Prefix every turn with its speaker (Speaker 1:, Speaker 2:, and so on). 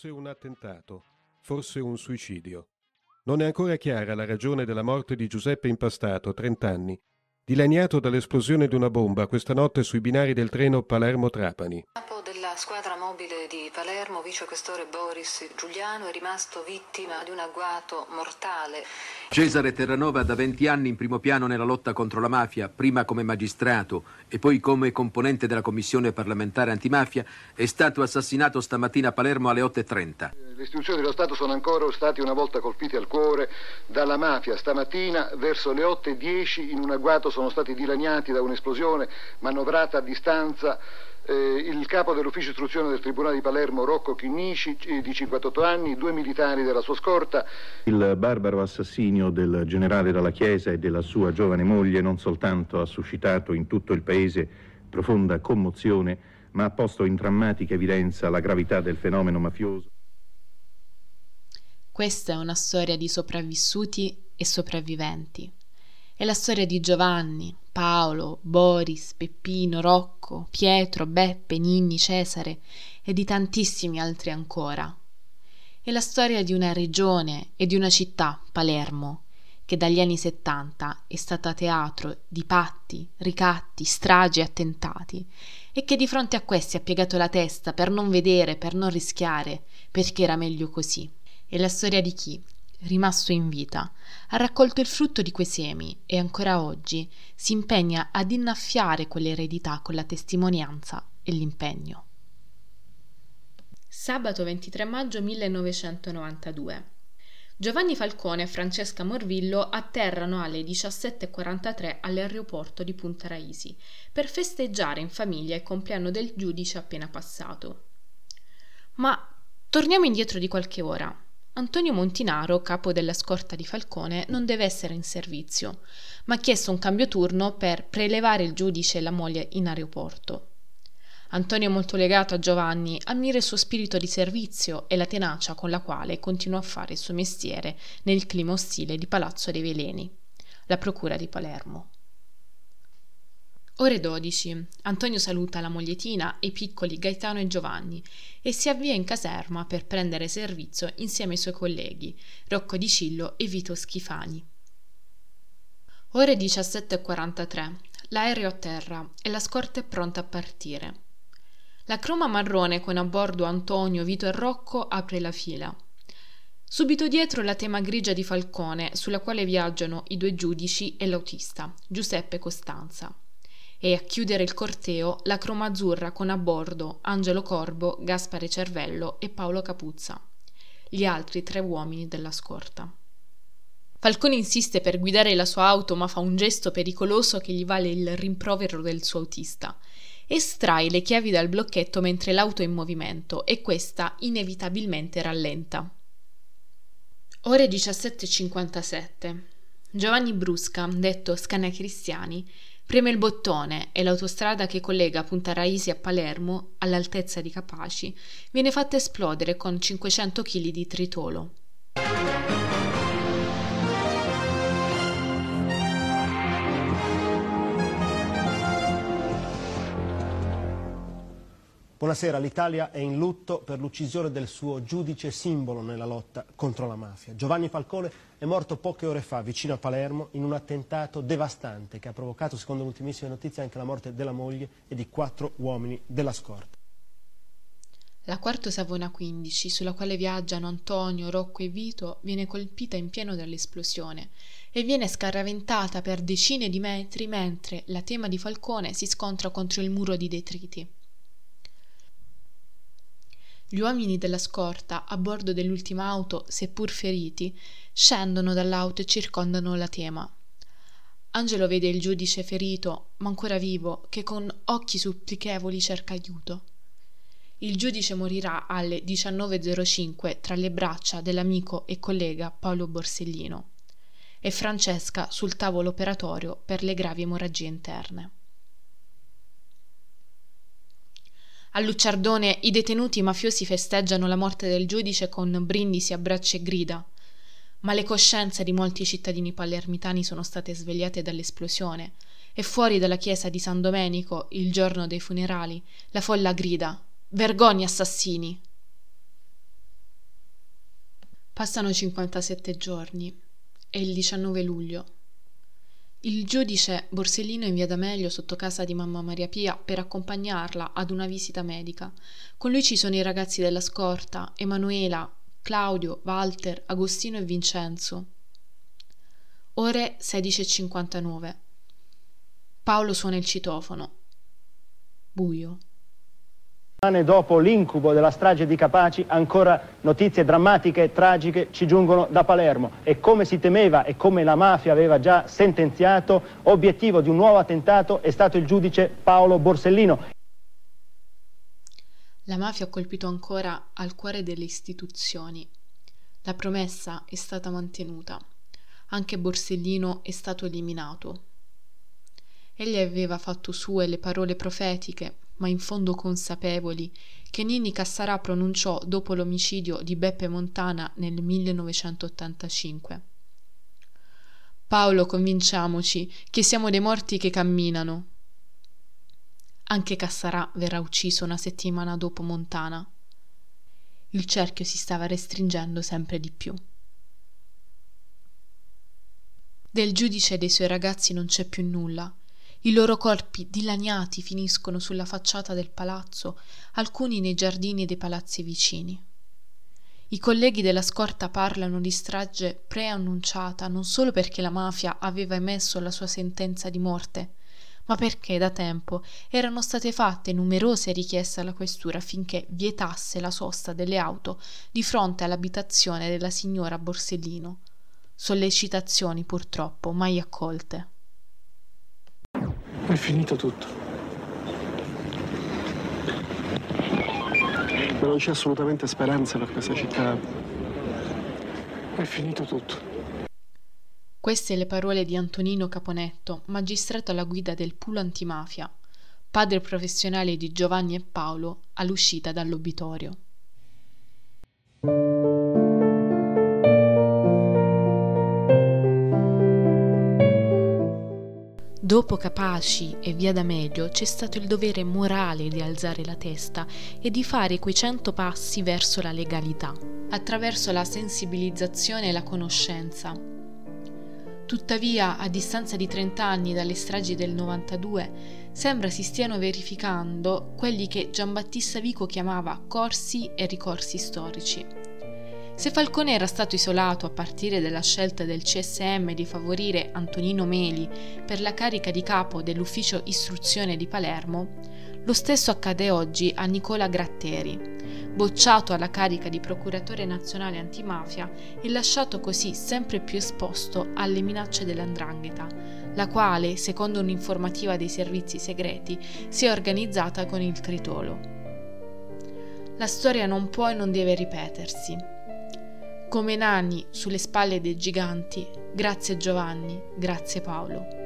Speaker 1: Forse un attentato, forse un suicidio. Non è ancora chiara la ragione della morte di Giuseppe Impastato, 30 anni, dilaniato dall'esplosione di una bomba questa notte sui binari del treno Palermo-Trapani.
Speaker 2: Della squadra mobile di Palermo, vicequestore Boris Giuliano, è rimasto vittima di un agguato mortale.
Speaker 3: Cesare Terranova da 20 anni in primo piano nella lotta contro la mafia, prima come magistrato e poi come componente della commissione parlamentare antimafia, è stato assassinato stamattina a Palermo alle 8.30.
Speaker 4: Le istituzioni dello Stato sono ancora stati una volta colpiti al cuore dalla mafia. Stamattina verso le 8.10 in un agguato sono stati dilaniati da un'esplosione manovrata a distanza eh, il capo dell'ufficio istruzione del Tribunale di Palermo, Rocco Chinnici, di 58 anni, due militari della sua scorta.
Speaker 5: Il barbaro assassinio del generale Dalla Chiesa e della sua giovane moglie non soltanto ha suscitato in tutto il paese profonda commozione, ma ha posto in drammatica evidenza la gravità del fenomeno mafioso.
Speaker 6: Questa è una storia di sopravvissuti e sopravviventi. È la storia di Giovanni, Paolo, Boris, Peppino, Rocco, Pietro, Beppe, Ninni, Cesare e di tantissimi altri ancora. È la storia di una regione e di una città, Palermo, che dagli anni 70 è stata teatro di patti, ricatti, stragi e attentati, e che di fronte a questi ha piegato la testa per non vedere, per non rischiare, perché era meglio così. È la storia di chi, rimasto in vita, ha raccolto il frutto di quei semi e ancora oggi si impegna ad innaffiare quell'eredità con la testimonianza e l'impegno. Sabato 23 maggio 1992. Giovanni Falcone e Francesca Morvillo atterrano alle 17.43 all'aeroporto di Punta Raisi per festeggiare in famiglia il compleanno del giudice appena passato. Ma torniamo indietro di qualche ora. Antonio Montinaro, capo della scorta di Falcone, non deve essere in servizio, ma ha chiesto un cambio turno per prelevare il giudice e la moglie in aeroporto. Antonio è molto legato a Giovanni, ammira il suo spirito di servizio e la tenacia con la quale continua a fare il suo mestiere nel clima ostile di Palazzo dei Veleni, la procura di Palermo. Ore 12. Antonio saluta la moglietina e i piccoli Gaetano e Giovanni e si avvia in caserma per prendere servizio insieme ai suoi colleghi Rocco Di Cillo e Vito Schifani. Ore 17.43. L'aereo a terra e la scorta è pronta a partire. La croma marrone con a bordo Antonio, Vito e Rocco apre la fila. Subito dietro la tema grigia di Falcone, sulla quale viaggiano i due giudici e l'autista, Giuseppe Costanza e a chiudere il corteo la croma azzurra con a bordo Angelo Corbo, Gaspare Cervello e Paolo Capuzza, gli altri tre uomini della scorta. Falcone insiste per guidare la sua auto ma fa un gesto pericoloso che gli vale il rimprovero del suo autista. Estrae le chiavi dal blocchetto mentre l'auto è in movimento e questa inevitabilmente rallenta. Ore 17.57. Giovanni Brusca, detto Scania Cristiani, Preme il bottone e l'autostrada che collega Punta Raisi a Palermo, all'altezza di Capaci, viene fatta esplodere con 500 kg di tritolo.
Speaker 7: Buonasera, l'Italia è in lutto per l'uccisione del suo giudice simbolo nella lotta contro la mafia. Giovanni Falcone è morto poche ore fa vicino a Palermo in un attentato devastante che ha provocato, secondo le ultimissime notizie, anche la morte della moglie e di quattro uomini della scorta.
Speaker 6: La quarto Savona 15, sulla quale viaggiano Antonio, Rocco e Vito, viene colpita in pieno dall'esplosione e viene scaraventata per decine di metri mentre la tema di Falcone si scontra contro il muro di detriti. Gli uomini della scorta, a bordo dell'ultima auto, seppur feriti, scendono dall'auto e circondano la tema. Angelo vede il giudice ferito, ma ancora vivo, che con occhi supplichevoli cerca aiuto. Il giudice morirà alle 19.05 tra le braccia dell'amico e collega Paolo Borsellino e Francesca sul tavolo operatorio per le gravi emorragie interne. A Lucciardone i detenuti mafiosi festeggiano la morte del giudice con brindisi, abbracci e grida. Ma le coscienze di molti cittadini palermitani sono state svegliate dall'esplosione e fuori dalla chiesa di San Domenico, il giorno dei funerali, la folla grida Vergogna assassini! Passano 57 giorni. È il 19 luglio. Il giudice Borsellino in via D'Amelio sotto casa di mamma Maria Pia per accompagnarla ad una visita medica. Con lui ci sono i ragazzi della scorta, Emanuela, Claudio, Walter, Agostino e Vincenzo. Ore 16.59. Paolo suona il citofono. Buio.
Speaker 7: Dopo l'incubo della strage di Capaci, ancora notizie drammatiche e tragiche ci giungono da Palermo e come si temeva e come la mafia aveva già sentenziato, obiettivo di un nuovo attentato è stato il giudice Paolo Borsellino.
Speaker 6: La mafia ha colpito ancora al cuore delle istituzioni. La promessa è stata mantenuta. Anche Borsellino è stato eliminato. Egli aveva fatto sue le parole profetiche ma in fondo consapevoli, che Nini Cassarà pronunciò dopo l'omicidio di Beppe Montana nel 1985. Paolo, convinciamoci che siamo dei morti che camminano. Anche Cassarà verrà ucciso una settimana dopo Montana. Il cerchio si stava restringendo sempre di più. Del giudice e dei suoi ragazzi non c'è più nulla. I loro corpi dilaniati finiscono sulla facciata del palazzo, alcuni nei giardini dei palazzi vicini. I colleghi della scorta parlano di strage preannunciata non solo perché la mafia aveva emesso la sua sentenza di morte, ma perché da tempo erano state fatte numerose richieste alla questura affinché vietasse la sosta delle auto di fronte all'abitazione della signora Borsellino. Sollecitazioni purtroppo mai accolte.
Speaker 8: È finito tutto. Ma non c'è assolutamente speranza per questa città. È finito tutto.
Speaker 6: Queste le parole di Antonino Caponetto, magistrato alla guida del pool antimafia, padre professionale di Giovanni e Paolo, all'uscita dall'obitorio. Dopo Capaci e Via D'Amelio c'è stato il dovere morale di alzare la testa e di fare quei cento passi verso la legalità, attraverso la sensibilizzazione e la conoscenza. Tuttavia, a distanza di 30 anni dalle stragi del 92, sembra si stiano verificando quelli che Giambattista Vico chiamava corsi e ricorsi storici se Falcone era stato isolato a partire dalla scelta del CSM di favorire Antonino Meli per la carica di capo dell'ufficio istruzione di Palermo, lo stesso accade oggi a Nicola Gratteri, bocciato alla carica di procuratore nazionale antimafia e lasciato così sempre più esposto alle minacce dell'andrangheta, la quale, secondo un'informativa dei servizi segreti, si è organizzata con il tritolo. La storia non può e non deve ripetersi. Come nani sulle spalle dei giganti, grazie Giovanni, grazie Paolo.